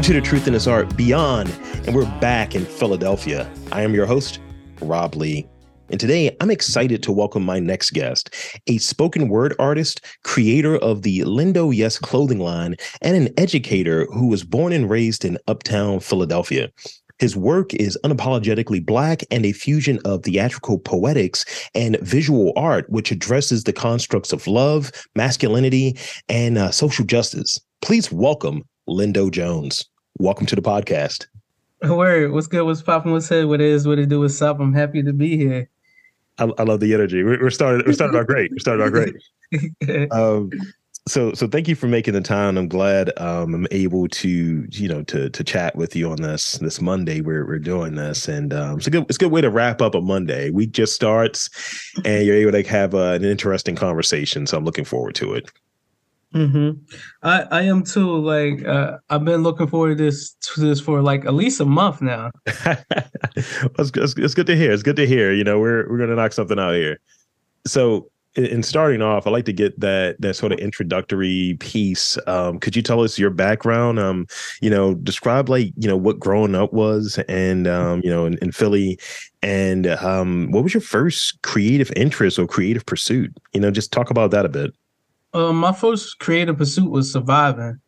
Welcome to the Truth in This Art Beyond, and we're back in Philadelphia. I am your host, Rob Lee. And today I'm excited to welcome my next guest, a spoken word artist, creator of the Lindo Yes clothing line, and an educator who was born and raised in uptown Philadelphia. His work is unapologetically Black and a fusion of theatrical poetics and visual art, which addresses the constructs of love, masculinity, and uh, social justice. Please welcome Lindo Jones. Welcome to the podcast. Word, what's good? What's popping? What's head? What is? What it do? What's up? I'm happy to be here. I, I love the energy. We're, we're started. We're started out great. We're started out great. um, so so thank you for making the time. I'm glad um, I'm able to you know to to chat with you on this this Monday. We're we're doing this, and um, it's a good it's a good way to wrap up a Monday. Week just starts, and you're able to have uh, an interesting conversation. So I'm looking forward to it. Mm-hmm. I I am too. Like uh, I've been looking forward to this to this for like at least a month now. it's, it's, it's good to hear. It's good to hear. You know, we're we're gonna knock something out here. So in starting off, I like to get that that sort of introductory piece. Um, could you tell us your background? Um, you know, describe like you know what growing up was, and um, you know, in, in Philly, and um, what was your first creative interest or creative pursuit? You know, just talk about that a bit. Um, my first creative pursuit was surviving.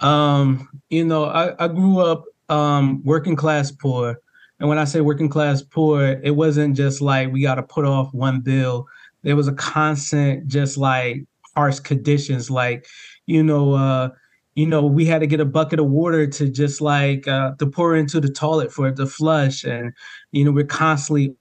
Um, you know, I, I grew up um, working class poor. And when I say working class poor, it wasn't just like we got to put off one bill. There was a constant, just like harsh conditions, like, you know, uh, you know, we had to get a bucket of water to just like uh, to pour into the toilet for it to flush, and you know, we're constantly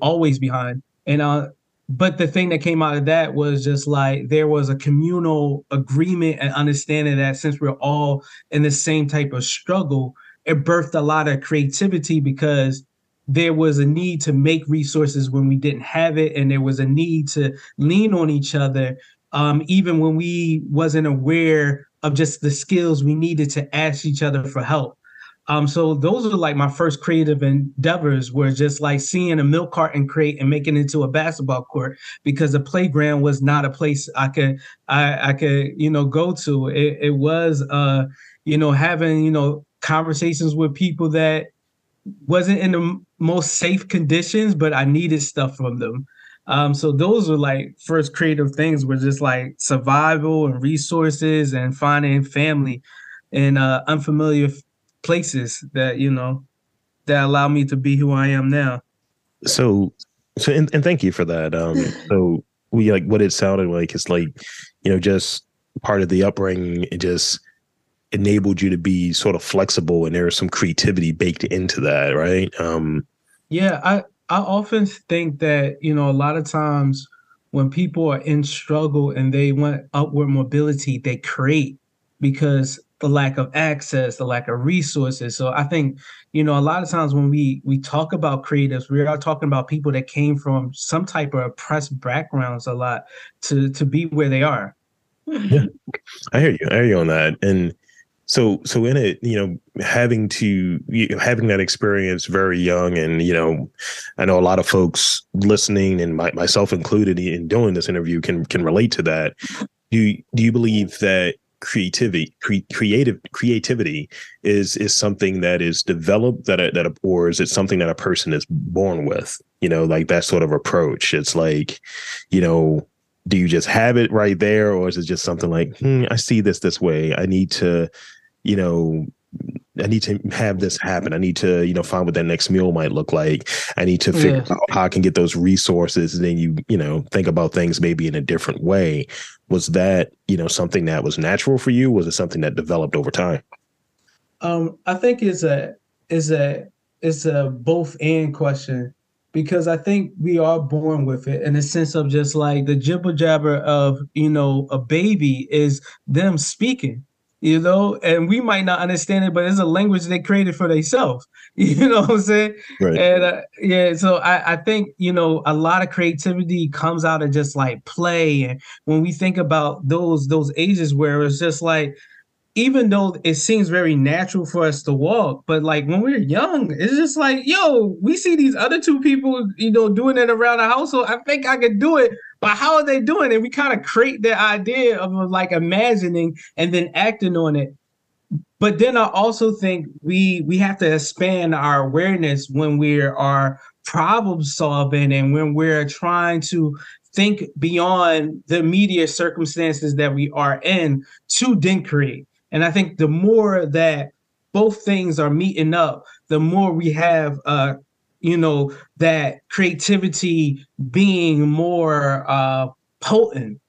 always behind. And uh, but the thing that came out of that was just like there was a communal agreement and understanding that since we're all in the same type of struggle, it birthed a lot of creativity because there was a need to make resources when we didn't have it, and there was a need to lean on each other, um, even when we wasn't aware of just the skills we needed to ask each other for help. Um, so those are like my first creative endeavors were just like seeing a milk carton crate and making it into a basketball court because the playground was not a place I could I, I could you know go to. It, it was uh you know having you know conversations with people that wasn't in the most safe conditions, but I needed stuff from them. Um, so those were like first creative things were just like survival and resources and finding family in uh, unfamiliar places that you know that allow me to be who I am now. So, so and, and thank you for that. Um, so we like what it sounded like. It's like you know just part of the upbringing. It just enabled you to be sort of flexible, and there was some creativity baked into that, right? Um, yeah, I I often think that you know a lot of times when people are in struggle and they want upward mobility, they create because the lack of access, the lack of resources. So I think, you know, a lot of times when we we talk about creatives, we are talking about people that came from some type of oppressed backgrounds a lot to to be where they are. Yeah. I hear you. I hear you on that. And so so in it, you know, having to you know, having that experience very young and you know, I know a lot of folks listening and my, myself included in doing this interview can can relate to that. Do do you believe that creativity cre- creative creativity is is something that is developed that that or is it something that a person is born with? You know like that sort of approach. It's like you know do you just have it right there or is it just something like hmm, i see this this way. I need to you know I need to have this happen. I need to, you know, find what that next meal might look like. I need to figure yeah. out how I can get those resources. And then you, you know, think about things maybe in a different way. Was that, you know, something that was natural for you? Was it something that developed over time? Um, I think it's a is a it's a both and question because I think we are born with it in the sense of just like the jibber jabber of you know a baby is them speaking you know, and we might not understand it, but it's a language they created for themselves. You know what I'm saying? Right. And uh, yeah, so I, I think you know a lot of creativity comes out of just like play, and when we think about those those ages where it's just like even though it seems very natural for us to walk, but like when we're young, it's just like, yo, we see these other two people, you know, doing it around the household. I think I could do it, but how are they doing it? We kind of create the idea of like imagining and then acting on it. but then I also think we we have to expand our awareness when we are problem solving and when we're trying to think beyond the immediate circumstances that we are in to then create. And I think the more that both things are meeting up, the more we have uh you know that creativity being more uh potent.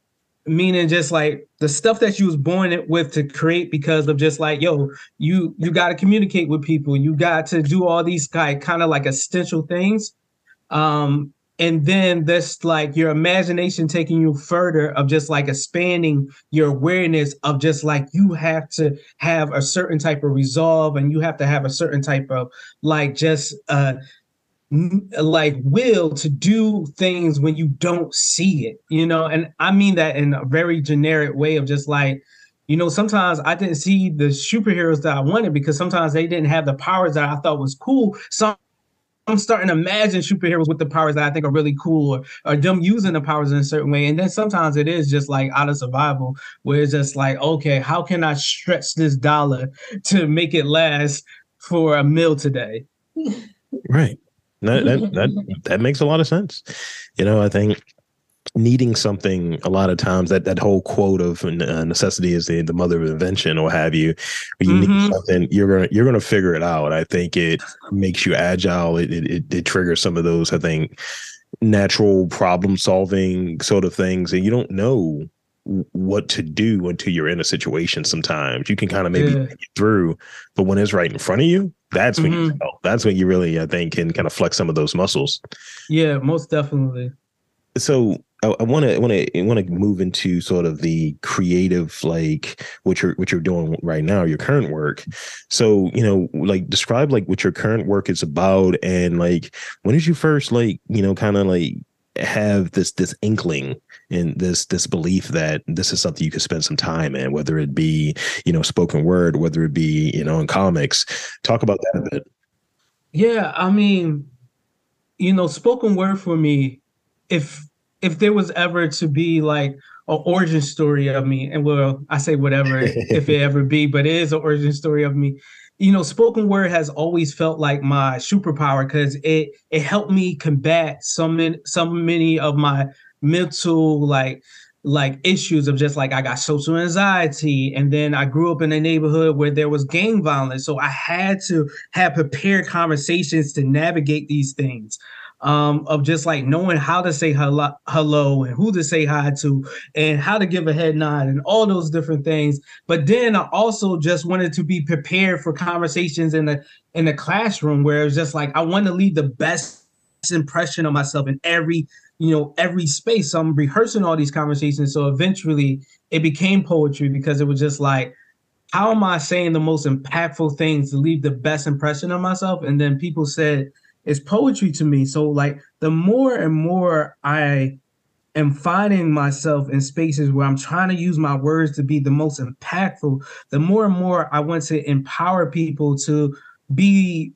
Meaning just like the stuff that you was born with to create because of just like yo you you got to communicate with people. You got to do all these kind kind of like essential things. Um and then this like your imagination taking you further of just like expanding your awareness of just like you have to have a certain type of resolve and you have to have a certain type of like just uh like will to do things when you don't see it you know? And i mean that in a very generic way of just like you know sometimes i didn't see the superheroes that i wanted because sometimes they didn't have the powers that i thought was cool. So i'm starting to imagine superheroes with the powers that i think are really cool or, or them using the powers in a certain way. And then sometimes it is just like out of survival where it's just like okay how can i stretch this dollar to make it last for a meal today? Right. That, that that that makes a lot of sense. You know, I think needing something a lot of times that that whole quote of uh, necessity is the, the mother of invention or have you. You mm-hmm. need something you're gonna you're gonna figure it out. I think it makes you agile. It, it it triggers some of those i think natural problem solving sort of things and you don't know what to do until you're in a situation sometimes. You can kind of maybe yeah. through but when it's right in front of you that's when mm-hmm. you know, that's when you really i think can kind of flex some of those muscles. Yeah most definitely. So I want to want to want to move into sort of the creative like what you're what you're doing right now your current work. So you know like describe like what your current work is about and like when did you first like you know kind of like have this this inkling and this this belief that this is something you could spend some time in whether it be you know spoken word whether it be you know in comics? Talk about that a bit. Yeah i mean you know spoken word for me if if there was ever to be like an origin story of me and well i say whatever if it ever be but it is an origin story of me. You know, spoken word has always felt like my superpower because it it helped me combat so many so many of my mental like like issues of just like I got social anxiety and then I grew up in a neighborhood where there was gang violence so I had to have prepared conversations to navigate these things um, of just like knowing how to say hello, hello and who to say hi to and how to give a head nod and all those different things. But then I also just wanted to be prepared for conversations in the in the classroom where it was just like I want to leave the best impression of myself in every you know every space. So I'm rehearsing all these conversations. So eventually it became poetry because it was just like how am I saying the most impactful things to leave the best impression of myself? And then people said, is poetry to me. So like the more and more I am finding myself in spaces where I'm trying to use my words to be the most impactful, the more and more I want to empower people to be,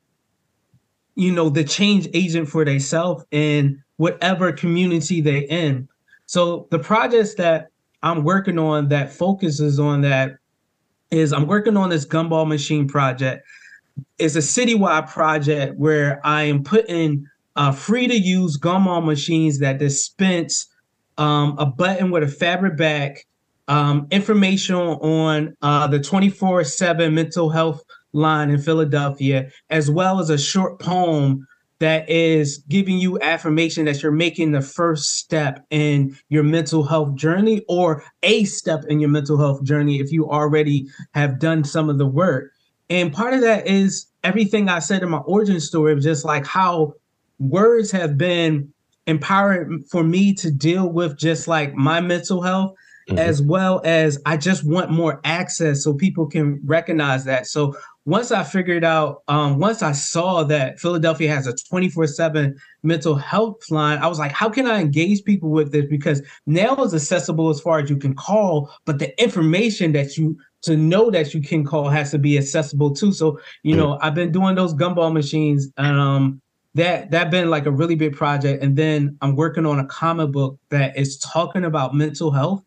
you know, the change agent for themselves in whatever community they're in. So the projects that I'm working on that focuses on that is I'm working on this gumball machine project is a citywide project where I am putting uh, free to use gumball machines that dispense um, a button with a fabric back, um, information on uh, the 24 7 mental health line in Philadelphia, as well as a short poem that is giving you affirmation that you're making the first step in your mental health journey or a step in your mental health journey if you already have done some of the work. And part of that is everything I said in my origin story of just like how words have been empowering for me to deal with just like my mental health mm-hmm. as well as I just want more access so people can recognize that. So once I figured out, um, once I saw that Philadelphia has a 24 7 mental health line, I was like, how can I engage people with this? Because now it's accessible as far as you can call, but the information that you to know that you can call has to be accessible too. So, you know, I've been doing those gumball machines and um that that been like a really big project. And then I'm working on a comic book that is talking about mental health.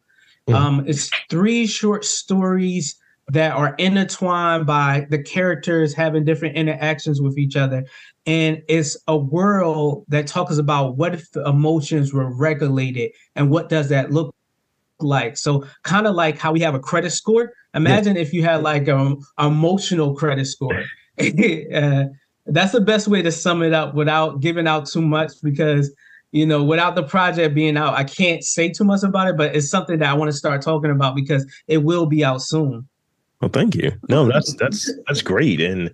Um, it's three short stories that are intertwined by the characters having different interactions with each other. And it's a world that talks about what if emotions were regulated and what does that look like? So, kind of like how we have a credit score. Imagine yeah. if you had like an emotional credit score. uh, that's the best way to sum it up without giving out too much because you know without the project being out i can't say too much about it but it's something that i want to start talking about because it will be out soon well thank you no that's that's that's great and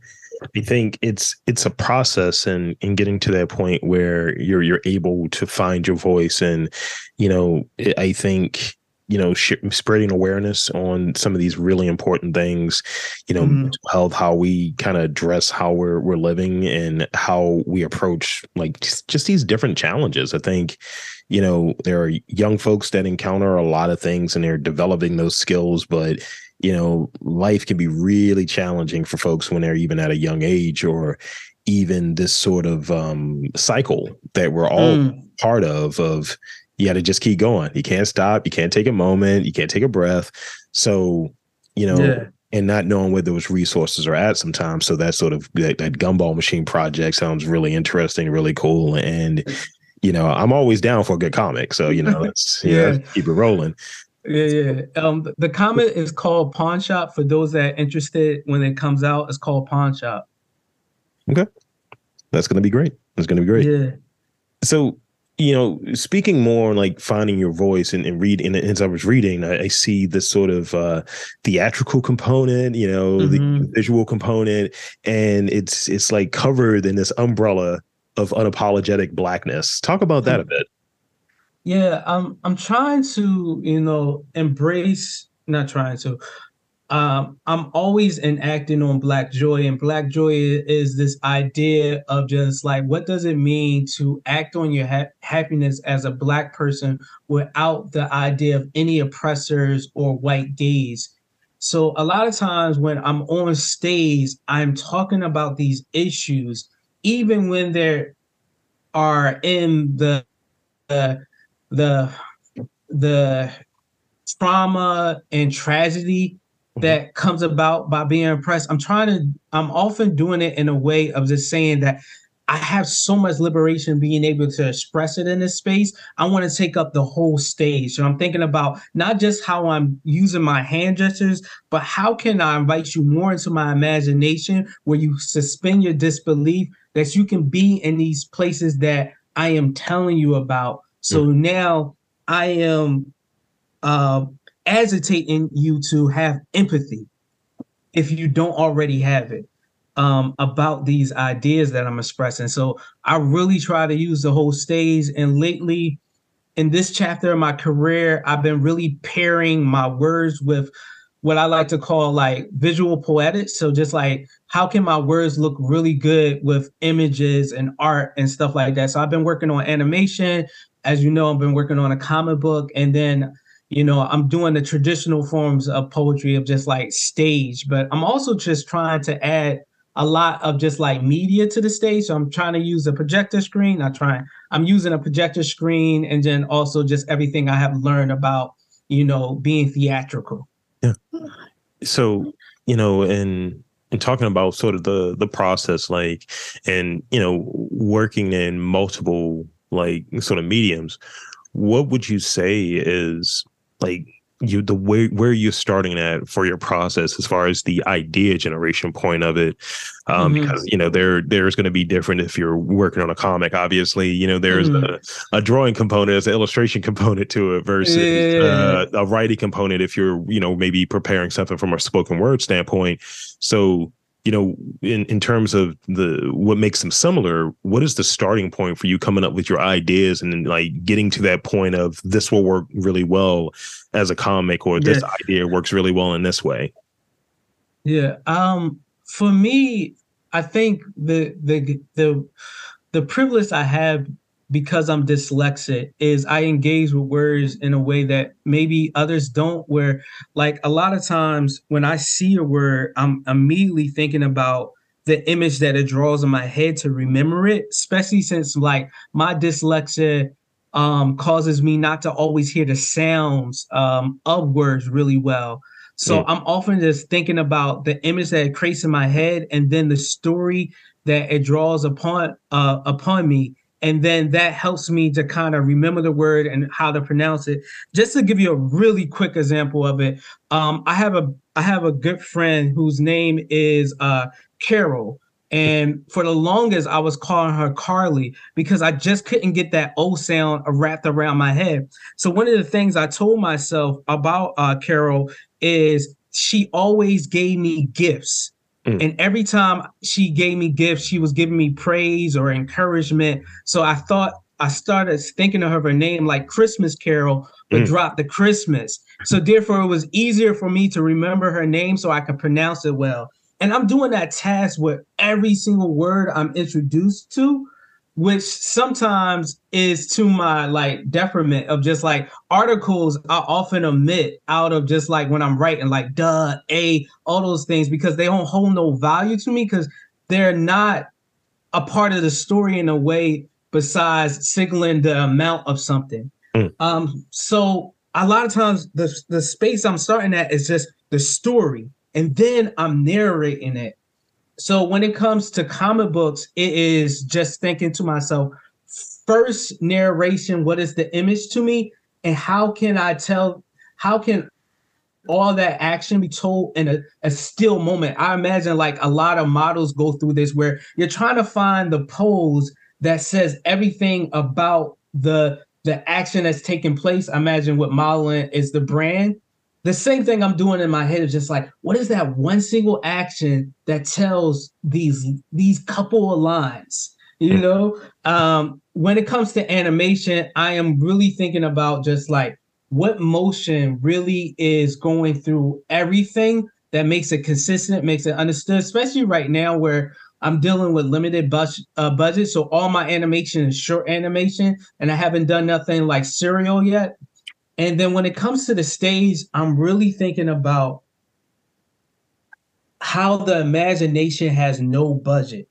i think it's it's a process and in, in getting to that point where you're you're able to find your voice and you know i think you know sh- spreading awareness on some of these really important things you know mm-hmm. health how we kind of address how we're we're living and how we approach like just, just these different challenges i think you know there are young folks that encounter a lot of things and they're developing those skills but you know life can be really challenging for folks when they're even at a young age or even this sort of um, cycle that we're all mm. part of of you got to just keep going. You can't stop. You can't take a moment. You can't take a breath. So, you know, yeah. and not knowing where those resources are at sometimes. So that sort of that, that gumball machine project sounds really interesting, really cool. And, you know, I'm always down for a good comic. So, you know, let's yeah. keep it rolling. Yeah, yeah. Um, the comic is called Pawn Shop. For those that are interested, when it comes out, it's called Pawn Shop. Okay, that's gonna be great. It's gonna be great. Yeah. So you know, speaking more like finding your voice and, and reading, and as I was reading, I, I see this sort of uh, theatrical component, you know, mm-hmm. the visual component, and it's it's like covered in this umbrella of unapologetic blackness. Talk about that a bit. Yeah, I'm I'm trying to, you know, embrace, not trying to, um, I'm always enacting on Black Joy, and Black Joy is this idea of just like, what does it mean to act on your ha- happiness as a Black person without the idea of any oppressors or white gaze? So, a lot of times when I'm on stage, I'm talking about these issues, even when they are in the, the, the, the trauma and tragedy. That comes about by being oppressed. I'm trying to, I'm often doing it in a way of just saying that I have so much liberation being able to express it in this space. I want to take up the whole stage. So I'm thinking about not just how I'm using my hand gestures, but how can I invite you more into my imagination where you suspend your disbelief that you can be in these places that I am telling you about. So mm-hmm. now I am uh, agitating you to have empathy if you don't already have it um, about these ideas that I'm expressing. So I really try to use the whole stage. And lately, in this chapter of my career, I've been really pairing my words with what I like to call like visual poetics. So just like how can my words look really good with images and art and stuff like that. So I've been working on animation. As you know, I've been working on a comic book and then you know i'm doing the traditional forms of poetry of just like stage but i'm also just trying to add a lot of just like media to the stage. So i'm trying to use a projector screen. Not trying i'm using a projector screen and then also just everything i have learned about you know being theatrical. Yeah. So you know and and talking about sort of the the process like and you know working in multiple like sort of mediums what would you say is like you the way where are you're starting at for your process as far as the idea generation point of it um mm-hmm. because you know there there's going to be different if you're working on a comic obviously you know there's mm-hmm. a, a drawing component there's an illustration component to it versus yeah. uh, a writing component if you're you know maybe preparing something from a spoken word standpoint so you know, in, in terms of the what makes them similar, what is the starting point for you coming up with your ideas and like getting to that point of this will work really well as a comic or yeah. this idea works really well in this way? Yeah. Um for me, I think the the the the privilege I have because I'm dyslexic is I engage with words in a way that maybe others don't where like a lot of times when I see a word I'm immediately thinking about the image that it draws in my head to remember it especially since like my dyslexia um, causes me not to always hear the sounds um, of words really well So mm. I'm often just thinking about the image that it creates in my head and then the story that it draws upon uh, upon me. And then that helps me to kind of remember the word and how to pronounce it. Just to give you a really quick example of it, um, I have a I have a good friend whose name is uh, Carol. And for the longest, I was calling her Carly because I just couldn't get that O sound wrapped around my head. So one of the things I told myself about uh, Carol is she always gave me gifts. Mm. And every time she gave me gifts, she was giving me praise or encouragement. So I thought I started thinking of her name like Christmas Carol, but mm. drop the Christmas. So therefore, it was easier for me to remember her name so I could pronounce it well. And I'm doing that task with every single word I'm introduced to, which sometimes is to my like detriment of just like articles I often omit out of just like when I'm writing, like duh, a, all those things, because they don't hold no value to me because they're not a part of the story in a way besides signaling the amount of something. Mm. Um, so a lot of times the the space I'm starting at is just the story and then I'm narrating it. So when it comes to comic books, it is just thinking to myself, first narration, what is the image to me? And how can I tell, how can all that action be told in a, a still moment? I imagine like a lot of models go through this where you're trying to find the pose that says everything about the the action that's taking place. I imagine what modeling is the brand the same thing I'm doing in my head is just like, what is that one single action that tells these these couple of lines? You know, um, when it comes to animation, I am really thinking about just like what motion really is going through everything that makes it consistent, makes it understood, especially right now where I'm dealing with limited bus- uh, budget. So all my animation is short animation, and I haven't done nothing like serial yet. And then when it comes to the stage, I'm really thinking about how the imagination has no budget.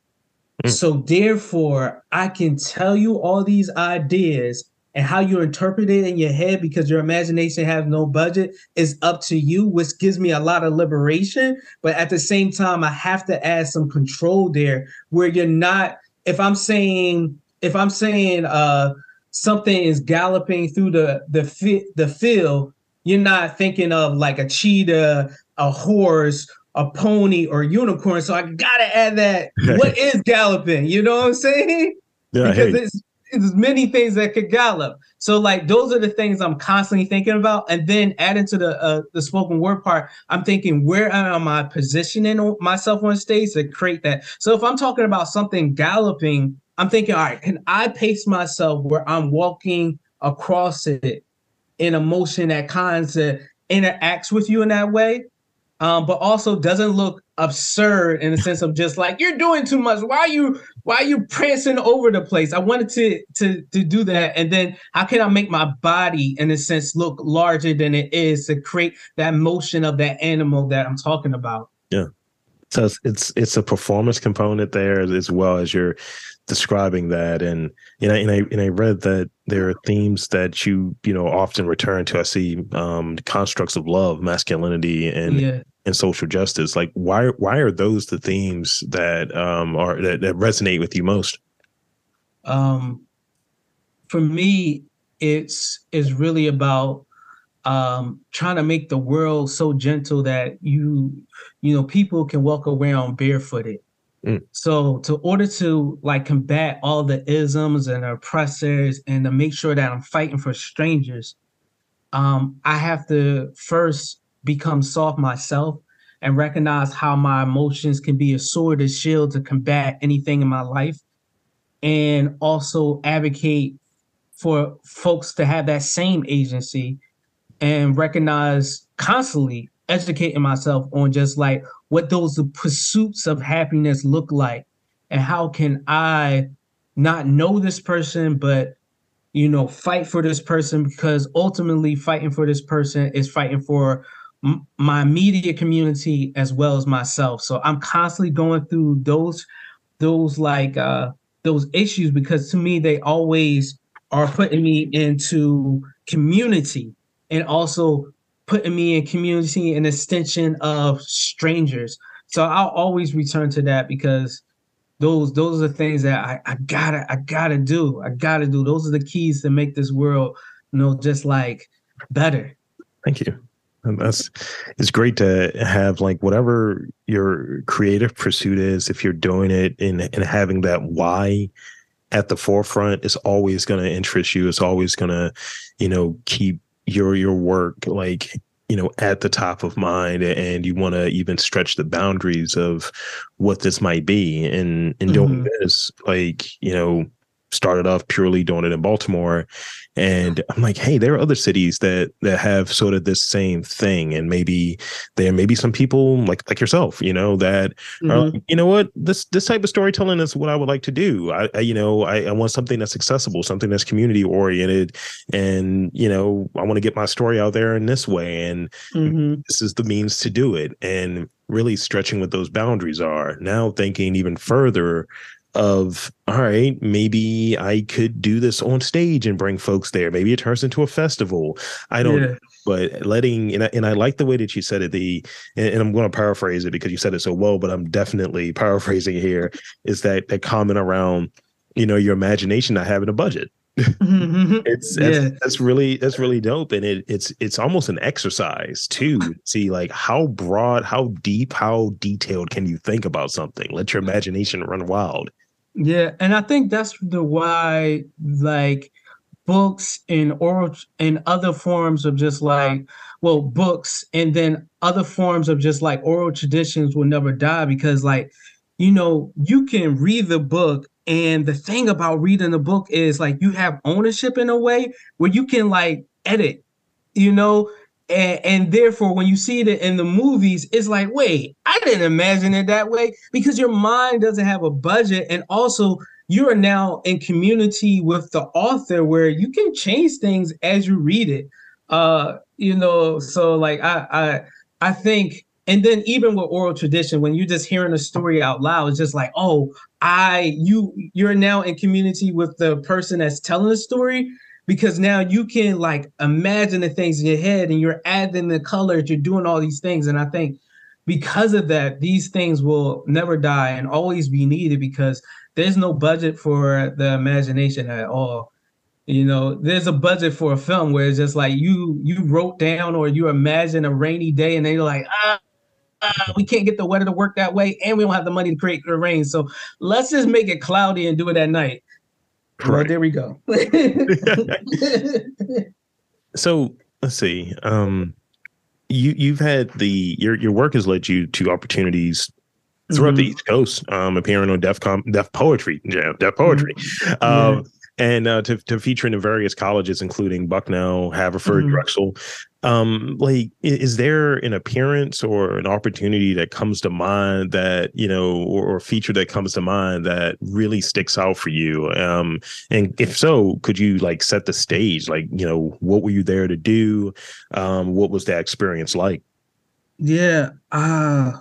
Mm. So therefore, I can tell you all these ideas and how you interpret it in your head because your imagination has no budget is up to you, which gives me a lot of liberation. But at the same time, I have to add some control there where you're not, if I'm saying, if I'm saying uh something is galloping through the the fi- the field, you're not thinking of like a cheetah, a horse, a pony, or unicorn. So I gotta add that. what is galloping? You know what I'm saying? Yeah, because it's there's many things that could gallop. So like those are the things I'm constantly thinking about, and then adding to the uh, the spoken word part, I'm thinking where am I positioning myself on stage to create that. So if I'm talking about something galloping, I'm thinking, all right, can I pace myself where I'm walking across it in a motion that kind of interacts with you in that way, um, but also doesn't look absurd in the sense of just like you're doing too much. Why are you why are you prancing over the place? I wanted to to to do that, and then how can I make my body in a sense look larger than it is to create that motion of that animal that I'm talking about? Yeah. So it's it's, it's a performance component there as well as your describing that. And you know and I and I read that there are themes that you you know often return to. I see um constructs of love masculinity and yeah. and social justice. Like why why are those the themes that um are that, that resonate with you most? Um for me it's is really about um trying to make the world so gentle that you you know people can walk around barefooted Mm. So, to order to like combat all the isms and oppressors, and to make sure that I'm fighting for strangers, um, I have to first become soft myself and recognize how my emotions can be a sword or shield to combat anything in my life, and also advocate for folks to have that same agency and recognize constantly educating myself on just like what those pursuits of happiness look like and how can I not know this person, but you know, fight for this person because ultimately fighting for this person is fighting for m- my media community as well as myself. So I'm constantly going through those those like uh those issues because to me they always are putting me into community and also putting me in community an extension of strangers. So I'll always return to that because those those are the things that I, I gotta I gotta do. I gotta do. Those are the keys to make this world, you know, just like better. Thank you. And that's it's great to have like whatever your creative pursuit is, if you're doing it and and having that why at the forefront is always going to interest you. It's always going to, you know, keep your your work like you know at the top of mind and you want to even stretch the boundaries of what this might be and and doing mm-hmm. this like you know started off purely doing it in Baltimore. And I'm like, hey, there are other cities that that have sort of this same thing. And maybe there may be some people like like yourself, you know, that mm-hmm. are like, you know what, this this type of storytelling is what I would like to do. I, I you know, I, I, want something that's accessible, something that's community oriented, and you know, I want to get my story out there in this way. And mm-hmm. this is the means to do it. And really stretching what those boundaries are. Now thinking even further of all right maybe i could do this on stage and bring folks there. Maybe it turns into a festival. I don't yeah. but letting and I, and I like the way that you said it the and, and i'm going to paraphrase it because you said it so well but i'm definitely paraphrasing here is that that comment around you know your imagination not having a budget. Mm-hmm. it's that's, yeah. that's, really that's really dope and it, it's it's almost an exercise too see like how broad how deep how detailed can you think about something? Let your imagination run wild yeah and i think that's the why like books and oral and other forms of just like well books and then other forms of just like oral traditions will never die because like you know you can read the book and the thing about reading a book is like you have ownership in a way where you can like edit, you know, and, and, therefore when you see it in the movies, it's like, wait, I didn't imagine it that way because your mind doesn't have a budget, and also you are now in community with the author where you can change things as you read it. Uh, you know, so like I I I think and then even with oral tradition when you're just hearing a story out loud it's just like oh i you you're now in community with the person that's telling the story because now you can like imagine the things in your head and you're adding the colors you're doing all these things and i think because of that these things will never die and always be needed because there's no budget for the imagination at all you know there's a budget for a film where it's just like you you wrote down or you imagine a rainy day and they're like ah uh, we can't get the weather to work that way, and we don't have the money to create the rain. So let's just make it cloudy and do it at night. Right, well, there we go. so let's see. Um, you you've had the your your work has led you to opportunities throughout mm-hmm. the East Coast, um, appearing on Def Com Def Poetry, yeah, Def Poetry. Mm-hmm. Um, and uh, to to feature in various colleges, including Bucknell, Haverford, mm-hmm. Drexel. Um, like, is there an appearance or an opportunity that comes to mind that you know, or, or feature that comes to mind that really sticks out for you? Um, and if so, could you like set the stage? Like, you know, what were you there to do? Um, what was that experience like? Yeah, uh,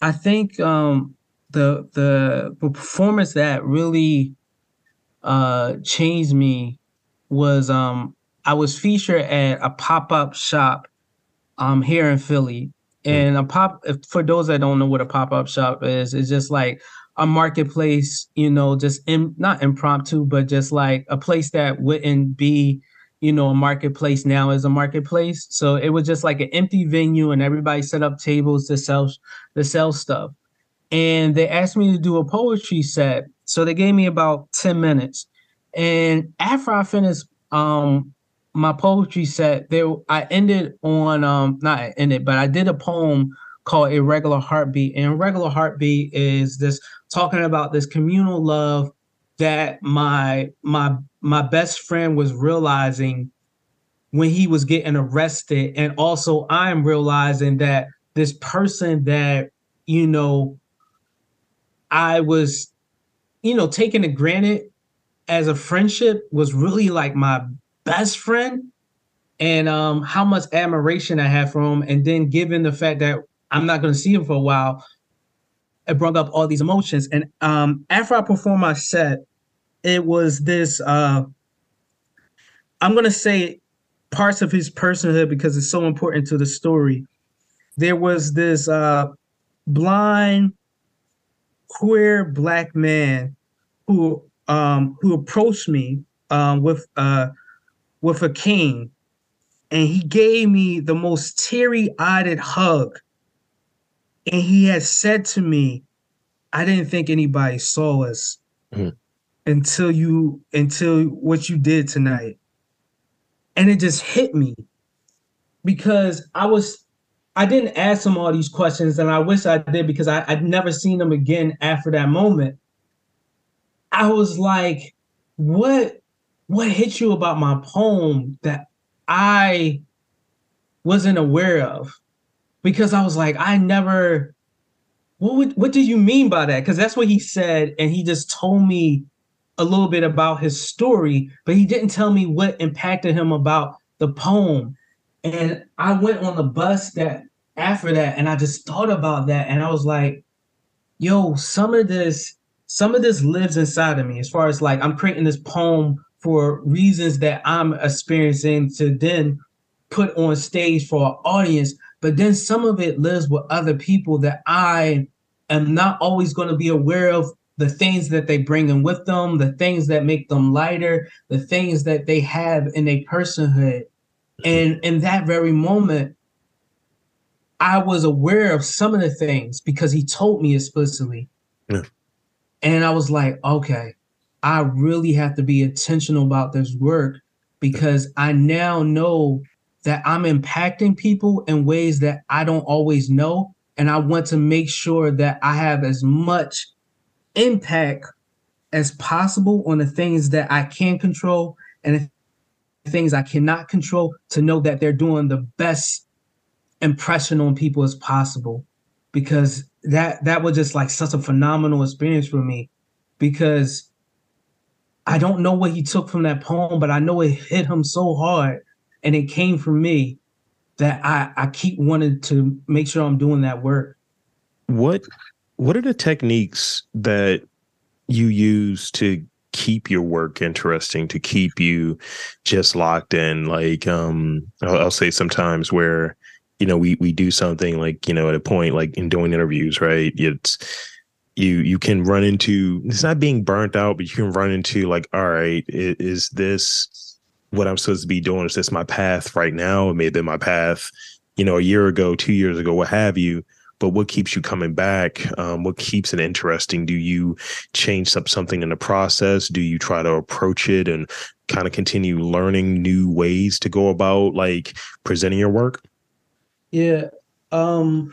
I think um, the the performance that really uh, changed me was um, I was featured at a pop up shop um, here in Philly. Hmm. And a pop for those that don't know what a pop up shop is, it's just like a marketplace, you know, just in, not impromptu, but just like a place that wouldn't be, you know, a marketplace now is a marketplace. So it was just like an empty venue, and everybody set up tables to sell to sell stuff. And they asked me to do a poetry set so they gave me about 10 minutes. And after I finished um my poetry set, there I ended on um not ended, but I did a poem called Irregular Heartbeat. And Irregular Heartbeat is this talking about this communal love that my my my best friend was realizing when he was getting arrested and also i'm realizing that this person that you know i was you know, taking it granted as a friendship was really like my best friend and um how much admiration I had for him. And then given the fact that I'm not gonna see him for a while, it brought up all these emotions. And um after I performed my set, it was this uh I'm gonna say parts of his personhood because it's so important to the story. There was this uh, blind queer black man who um, who approached me um, with uh, with a cane, and he gave me the most teary-eyed hug. And he had said to me, "I didn't think anybody saw us mm-hmm. until you until what you did tonight." And it just hit me because I was I didn't ask him all these questions, and I wish I did because I, I'd never seen him again after that moment. I was like, what what hit you about my poem that I wasn't aware of? Because I was like, I never what would, what do you mean by that? Because that's what he said, and he just told me a little bit about his story, but he didn't tell me what impacted him about the poem. And I went on the bus that after that, and I just thought about that, and I was like, yo, some of this, some of this lives inside of me. As far as like I'm creating this poem for reasons that I'm experiencing to then put on stage for an audience, but then some of it lives with other people that I am not always going to be aware of the things that they bring in with them, the things that make them lighter, the things that they have in a personhood. And in that very moment, I was aware of some of the things because he told me explicitly. Yeah. And I was like, okay, I really have to be intentional about this work because I now know that I'm impacting people in ways that I don't always know. And I want to make sure that I have as much impact as possible on the things that I can control and the things I cannot control to know that they're doing the best impression on people as possible because that that was just like such a phenomenal experience for me because I don't know what he took from that poem, but I know it hit him so hard and it came from me that I, I keep wanting to make sure I'm doing that work. What what are the techniques that you use to keep your work interesting, to keep you just locked in? Like um I'll, I'll say sometimes where you know we we do something like you know at a point like in doing interviews right? It's you you can run into it's not being burnt out but you can run into like all right is this what i'm supposed to be doing? Is this my path right now? It may have been my path you know a year ago two years ago what have you but what keeps you coming back? Um, what keeps it interesting? Do you change up something in the process? Do you try to approach it and kind of continue learning new ways to go about like presenting your work yeah. Um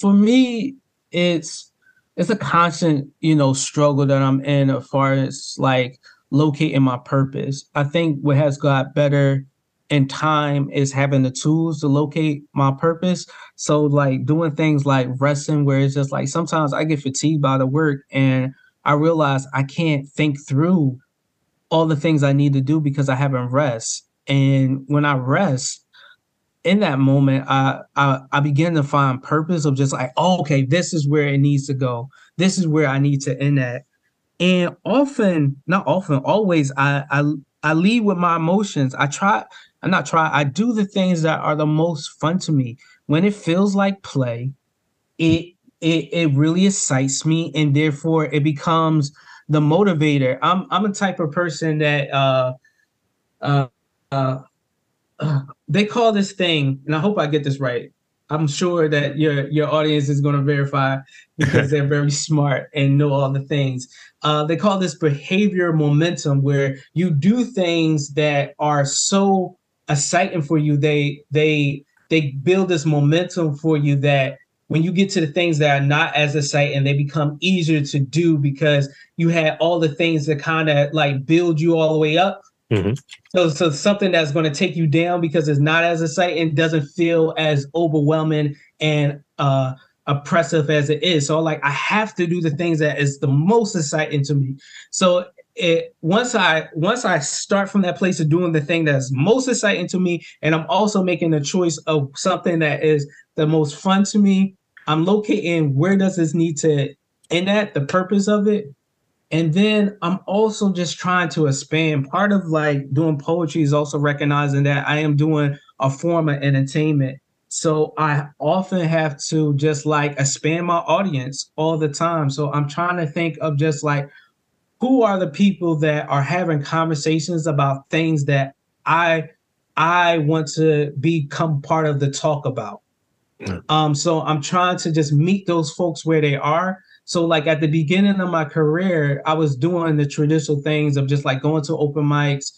for me it's it's a constant, you know, struggle that I'm in as far as like locating my purpose. I think what has got better in time is having the tools to locate my purpose. So like doing things like resting where it's just like sometimes I get fatigued by the work and I realize I can't think through all the things I need to do because I haven't rest. And when I rest, in that moment, I, I I began to find purpose of just like, oh, okay, this is where it needs to go. This is where I need to end at. And often, not often, always, I I I lead with my emotions. I try, I'm not try. I do the things that are the most fun to me. When it feels like play, it it it really excites me, and therefore it becomes the motivator. I'm I'm a type of person that uh uh uh they call this thing, and I hope I get this right. I'm sure that your your audience is going to verify because they're very smart and know all the things. Uh, they call this behavior momentum, where you do things that are so exciting for you. They they they build this momentum for you that when you get to the things that are not as exciting, they become easier to do because you had all the things that kind of like build you all the way up Mm-hmm. So, so something that's going to take you down because it's not as exciting doesn't feel as overwhelming and uh, oppressive as it is. So, like, I have to do the things that is the most exciting to me. So, it once I once I start from that place of doing the thing that's most exciting to me, and I'm also making a choice of something that is the most fun to me. I'm locating where does this need to end at the purpose of it, And then I'm also just trying to expand. Part of like doing poetry is also recognizing that I am doing a form of entertainment. So I often have to just like expand my audience all the time. So I'm trying to think of just like who are the people that are having conversations about things that I I want to become part of the talk about. Um, so I'm trying to just meet those folks where they are. So like at the beginning of my career, I was doing the traditional things of just like going to open mics,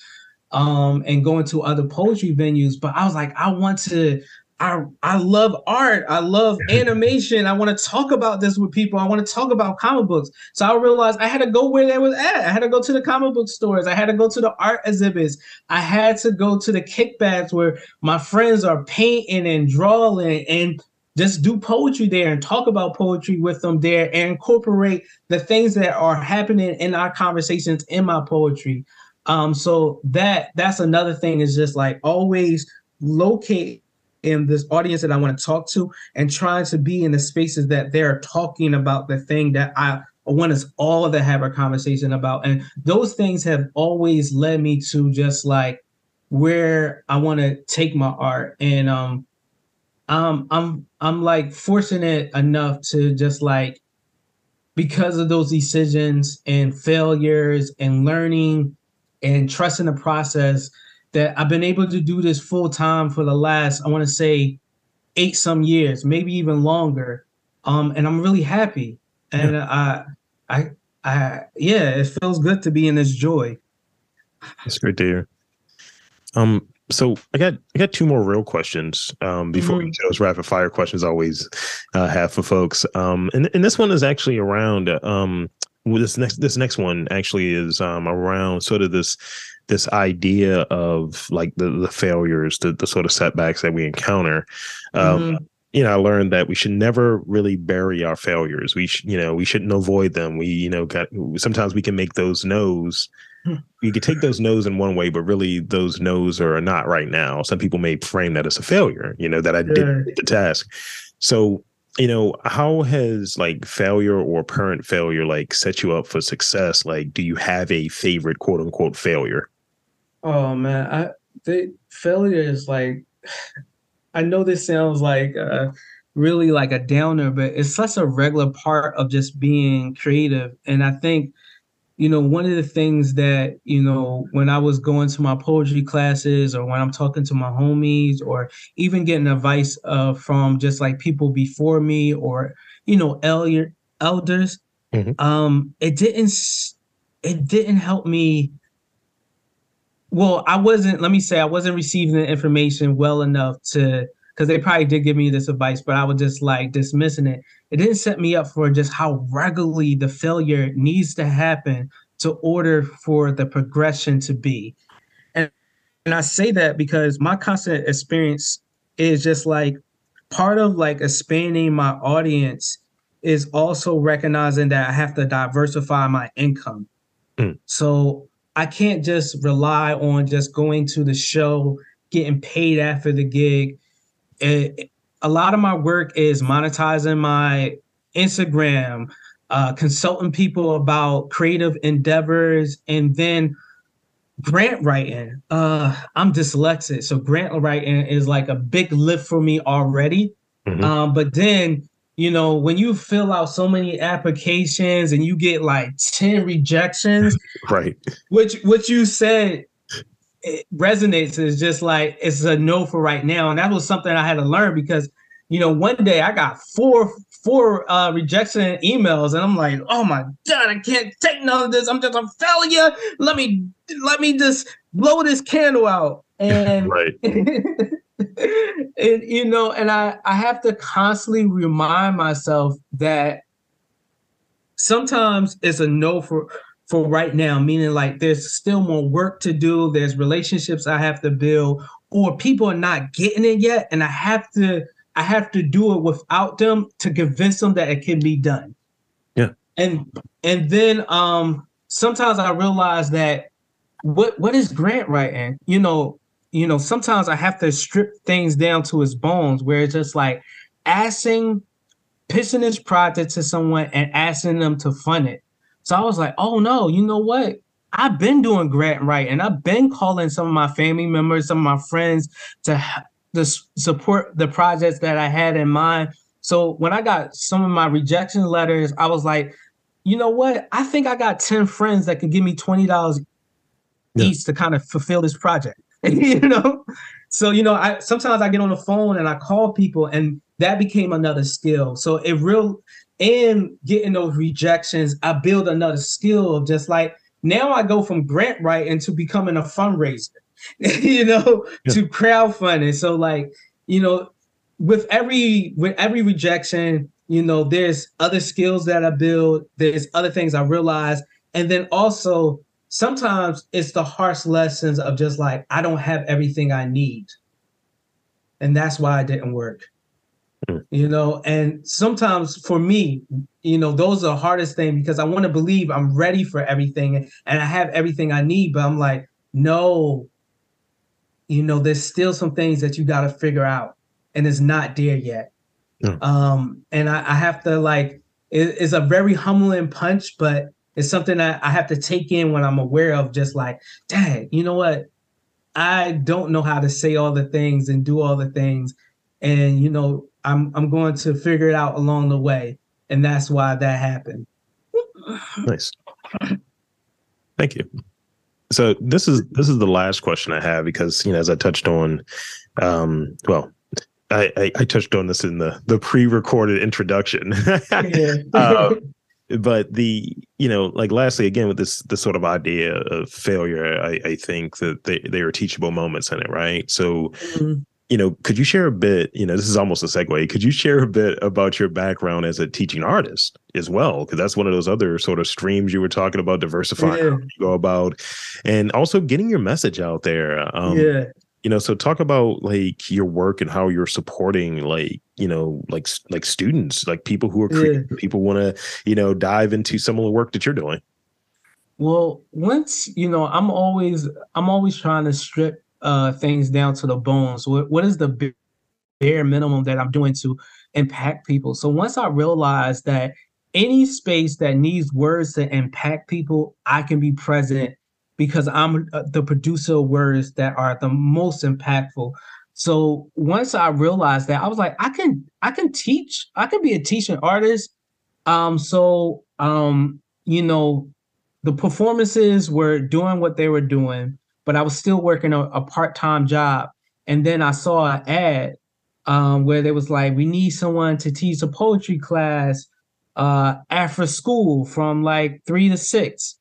um, and going to other poetry venues. But I was like, I want to I I love art. I love animation. I want to talk about this with people. I want to talk about comic books. So I realized I had to go where they was at. I had to go to the comic book stores. I had to go to the art exhibits. I had to go to the kickbacks where my friends are painting and drawing and just do poetry there and talk about poetry with them there and incorporate the things that are happening in our conversations in my poetry. Um, so that that's another thing is just like always locate in this audience that I want to talk to and trying to be in the spaces that they're talking about the thing that I want us all to have a conversation about. And those things have always led me to just like where I want to take my art. And um um I'm I'm like fortunate enough to just like because of those decisions and failures and learning and trusting the process that I've been able to do this full time for the last, I want to say, eight some years, maybe even longer. Um, and I'm really happy. And yeah. I, I, I, yeah, it feels good to be in this joy. That's great to hear. Um, so I got I got two more real questions um, before mm-hmm. we get those rapid fire questions I always uh, have for folks. Um, and and this one is actually around um, well, this next this next one actually is um, around sort of this this idea of like the the failures, the the sort of setbacks that we encounter. Um, mm-hmm. You know, I learned that we should never really bury our failures. We should, you know, we shouldn't avoid them. We, you know, got sometimes we can make those no's. You could take those no's in one way, but really those no's are not right now. Some people may frame that as a failure. You know, that I didn't the task. So you know how has like failure or apparent failure like set you up for success like do you have a favorite quote unquote failure Oh man, I the failure is like I know this sounds like uh really like a downer, but it's such a regular part of just being creative. And I think, you know, one of the things that, you know, when I was going to my poetry classes or when I'm talking to my homies or even getting advice uh, from just like people before me or, you know, elder, elders, mm-hmm. um, it didn't it didn't help me well, I wasn't, let me say, I wasn't receiving the information well enough to, because they probably did give me this advice, but I was just like dismissing it. It didn't set me up for just how regularly the failure needs to happen to order for the progression to be. And, and I say that because my constant experience is just like part of like expanding my audience is also recognizing that I have to diversify my income. Mm. So I can't just rely on just going to the show, getting paid after the gig. It, a lot of my work is monetizing my Instagram, uh, consulting people about creative endeavors, and then grant writing. Uh, I'm dyslexic, so grant writing is like a big lift for me already. Mm-hmm. Um, but then you know, when you fill out so many applications and you get like 10 rejections, right? Which what you said it resonates is just like it's a no for right now. And that was something I had to learn because, you know, one day I got four four uh rejection emails and I'm like, oh my god, I can't take none of this. I'm just a failure. Let me let me just blow this candle out. And right. and you know, and I I have to constantly remind myself that sometimes it's a no for for right now, meaning like there's still more work to do. There's relationships I have to build, or people are not getting it yet, and I have to I have to do it without them to convince them that it can be done. Yeah. And and then um sometimes I realize that what what is grant writing? You know, you know, sometimes I have to strip things down to its bones where it's just like asking, pitching this project to someone and asking them to fund it. So I was like, oh no, you know what? I've been doing grant writing. and I've been calling some of my family members, some of my friends to, to support the projects that I had in mind. So when I got some of my rejection letters, I was like, you know what? I think I got 10 friends that could give me $20 yeah. each to kind of fulfill this project. you know? So, you know, I sometimes I get on the phone and I call people and that became another skill. So it real and getting those rejections, I build another skill of just like now I go from grant writing to becoming a fundraiser, you know, yeah. to crowdfunding. So like, you know, with every with every rejection, you know, there's other skills that I build, there's other things I realize, and then also sometimes it's the harsh lessons of just like I don't have everything I need. And that's why it didn't work. Mm. You know, and sometimes for me, you know, those are the hardest thing because I want to believe I'm ready for everything and I have everything I need, but I'm like, no, you know, there's still some things that you got to figure out and it's not there yet. Mm. Um, and I, I, have to like, it, it's a very humbling punch, but it's something that I have to take in when I'm aware of just like, dang, you know what? I don't know how to say all the things and do all the things. And, you know, I'm I'm going to figure it out along the way. And that's why that happened. Nice. Thank you. So this is this is the last question I have because you know as I touched on, um, well, I, I, I touched on this in the the pre-recorded introduction. uh, but the you know like lastly again with this this sort of idea of failure i i think that they, they are teachable moments in it right so mm-hmm. You know could you share a bit you know this is almost a segue could you share a bit about your background as a teaching artist as well because that's one of those other sort of streams you were talking about diversifying yeah. you go about and also getting your message out there um, yeah you know so talk about like your work and how you're supporting like you know like like students like people who are creative yeah. people want to you know dive into some of the work that you're doing well once you know i'm always i'm always trying to strip uh things down to the bones what, what is the bare minimum that i'm doing to impact people so once i realized that any space that needs words to impact people i can be present because I'm uh, the producer of words that are the most impactful. So once I realized that, I was like, I can I can teach. I can be a teaching artist. Um, so um, you know, the performances were doing what they were doing, but I was still working a, a part-time job. And then I saw an ad um, where they was like, we need someone to teach a poetry class uh, after school from like three to six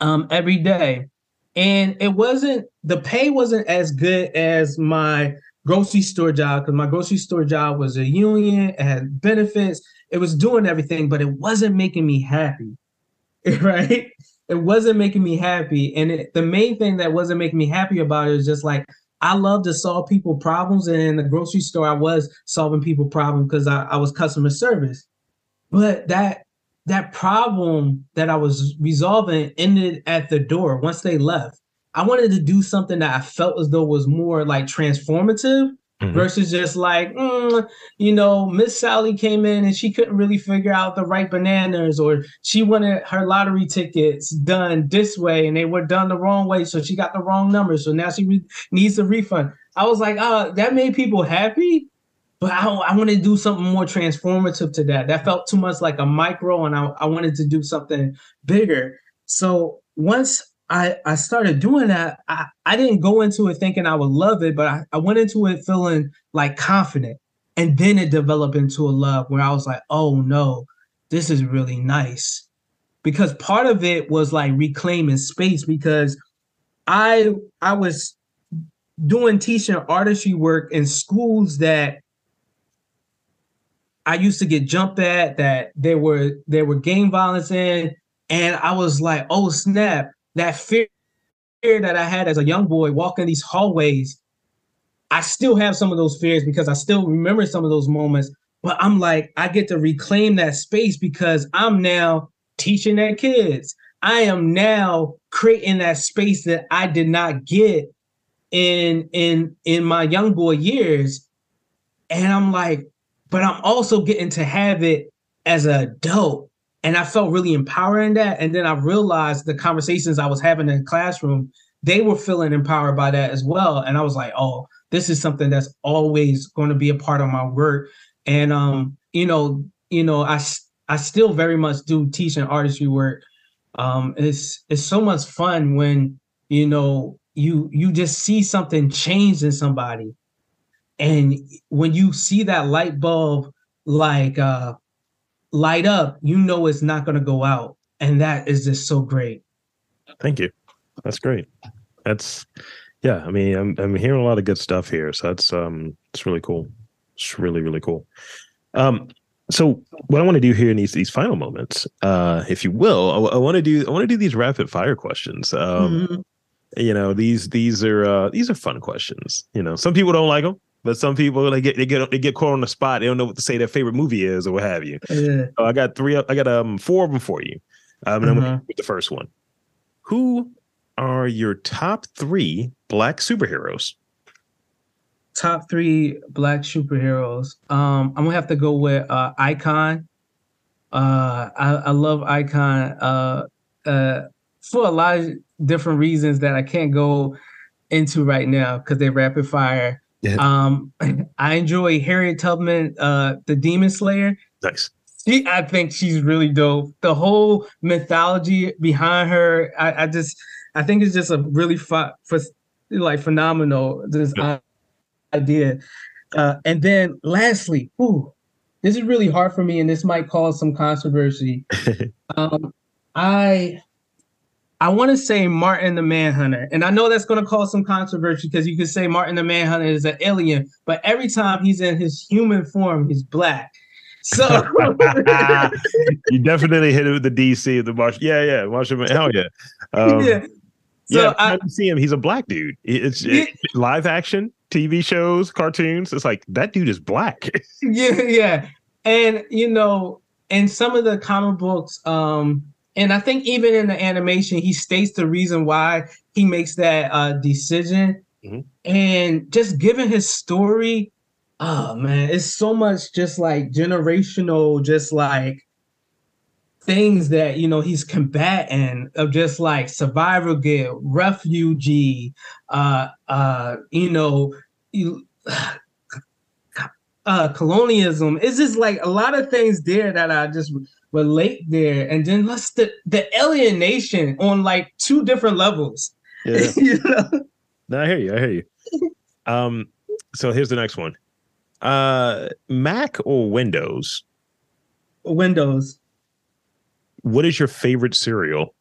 um, every day. And it wasn't, the pay wasn't as good as my grocery store job because my grocery store job was a union, it had benefits, it was doing everything, but it wasn't making me happy. Right? It wasn't making me happy. And it, the main thing that wasn't making me happy about it was just like, I love to solve people problems. And in the grocery store, I was solving people problems because I, I was customer service. But that that problem that I was resolving ended at the door once they left. I wanted to do something that I felt as though was more like transformative mm-hmm. versus just like, mm, you know, Miss Sally came in and she couldn't really figure out the right bananas, or she wanted her lottery tickets done this way and they were done the wrong way. So she got the wrong number. So now she re- needs a refund. I was like, uh, that made people happy but I, I wanted to do something more transformative to that. That felt too much like a micro, and I, I wanted to do something bigger. So once I, I started doing that, I, I didn't go into it thinking I would love it, but I, I went into it feeling like confident. And then it developed into a love where I was like, oh no, this is really nice. Because part of it was like reclaiming space because I I was doing teaching artistry work in schools that I used to get jumped at, that there were there were gang violence in, and I was like, oh snap, that fear that I had as a young boy walking these hallways, I still have some of those fears because I still remember some of those moments. But I'm like, I get to reclaim that space because I'm now teaching their kids. I am now creating that space that I did not get in in in my young boy years. And I'm like, but I'm also getting to have it as an adult. And I felt really empowering that. And then I realized the conversations I was having in the classroom, they were feeling empowered by that as well. And I was like, oh, this is something that's always going to be a part of my work. And um, you know, you know, I I still very much do teaching artistry work. Um, it's it's so much fun when you know you you just see something change in somebody, and when you see that light bulb like uh light up, you know it's not going to go out, and that is just so great. Thank you. That's great. That's yeah. I mean, I'm I'm hearing a lot of good stuff here, so that's um, it's really cool. It's really really cool. Um, so what I want to do here in these these final moments, uh, if you will, I, I want to do I want to do these rapid fire questions. Um, mm-hmm. You know, these these are uh, these are fun questions. You know, some people don't like them. But some people they get they get they get caught on the spot. They don't know what to say their favorite movie is or what have you. Yeah. So I got three. I got um four of them for you. Um, and I'm gonna with mm-hmm. the first one. Who are your top three black superheroes? Top three black superheroes. Um, I'm gonna have to go with uh, Icon. Uh, I, I love Icon. Uh, uh, for a lot of different reasons that I can't go into right now because they rapid fire. Yeah. Um, I enjoy Harriet Tubman, uh, the Demon Slayer. Nice. She, I think she's really dope. The whole mythology behind her, I, I just, I think it's just a really fun, for, like phenomenal this yeah. idea. Uh, and then lastly, ooh, this is really hard for me, and this might cause some controversy. um, I I want to say Martian the Manhunter, and I know that's going to cause some controversy because you could say Martian the Manhunter is an alien, but every time he's in his human form, he's black. So you definitely hit it with the DC, the Martian. Yeah, yeah, Martian. Hell yeah. Um, yeah. So yeah, I, I see him. He's a black dude. It's it, live action TV shows, cartoons. It's like that dude is black. yeah, yeah, and you know, in some of the comic books, um, and I think even in the animation, he states the reason why he makes that uh, decision. Mm-hmm. And just given his story, oh man, it's so much just like generational, just like things that you know he's combating of just like survival guilt, refugee, uh, uh, you know, you, uh, colonialism. It's just like a lot of things there that I just relate there, and then let's the the alienation on like two different levels. Yeah. you know? No, I hear you. I hear you. Um, so here's the next one. Uh, Mac or Windows? Windows. What is your favorite cereal?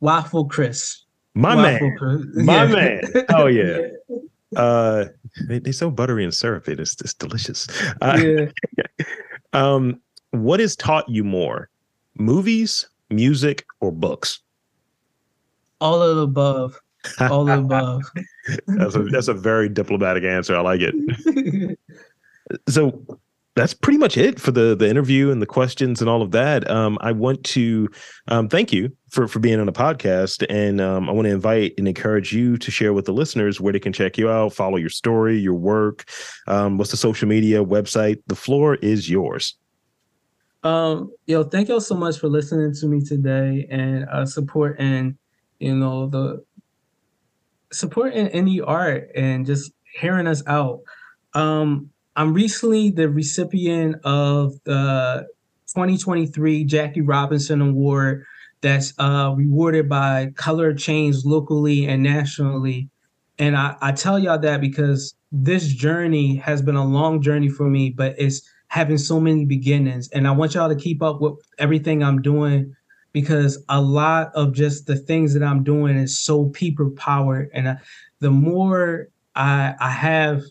Waffle crisp. My Waffle man. Crisp. My yeah. man. Oh yeah. Uh, they, they're so buttery and syrupy. It's, it's delicious. Uh, yeah. um, what has taught you more movies music or books all of the above all of the above that's a that's a very diplomatic answer i like it so that's pretty much it for the the interview and the questions and all of that. Um, I want to um, thank you for for being on the podcast, and um, I want to invite and encourage you to share with the listeners where they can check you out, follow your story, your work. Um, what's the social media website? The floor is yours. Um, yo, thank y'all so much for listening to me today and uh, supporting, you know, the supporting any art and just hearing us out. Um, I'm recently the recipient of the 2023 Jackie Robinson Award that's uh, rewarded by Color Change locally and nationally. And I, I tell y'all that because this journey has been a long journey for me, but it's having so many beginnings. And I want y'all to keep up with everything I'm doing because a lot of just the things that I'm doing is so people powered. And I, the more I, I have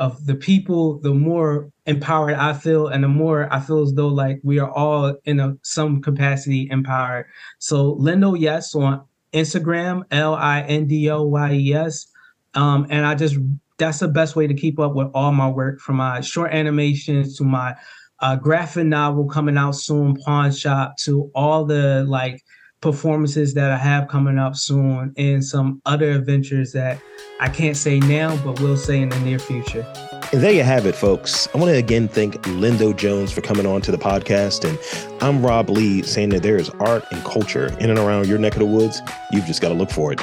of the people, the more empowered I feel, and the more I feel as though like we are all in a, some capacity empowered. So Lindo Yes on Instagram, L I N D O Y E S. Um, and I just that's the best way to keep up with all my work from my short animations to my uh, graphic novel coming out soon, Pawn Shop, to all the like performances that I have coming up soon and some other adventures that I can't say now, but will say in the near future. And there you have it, folks. I want to again thank Lindo Jones for coming on to the podcast. And I'm Rob Lee saying that there is art and culture in and around your neck of the woods. You've just got to look for it.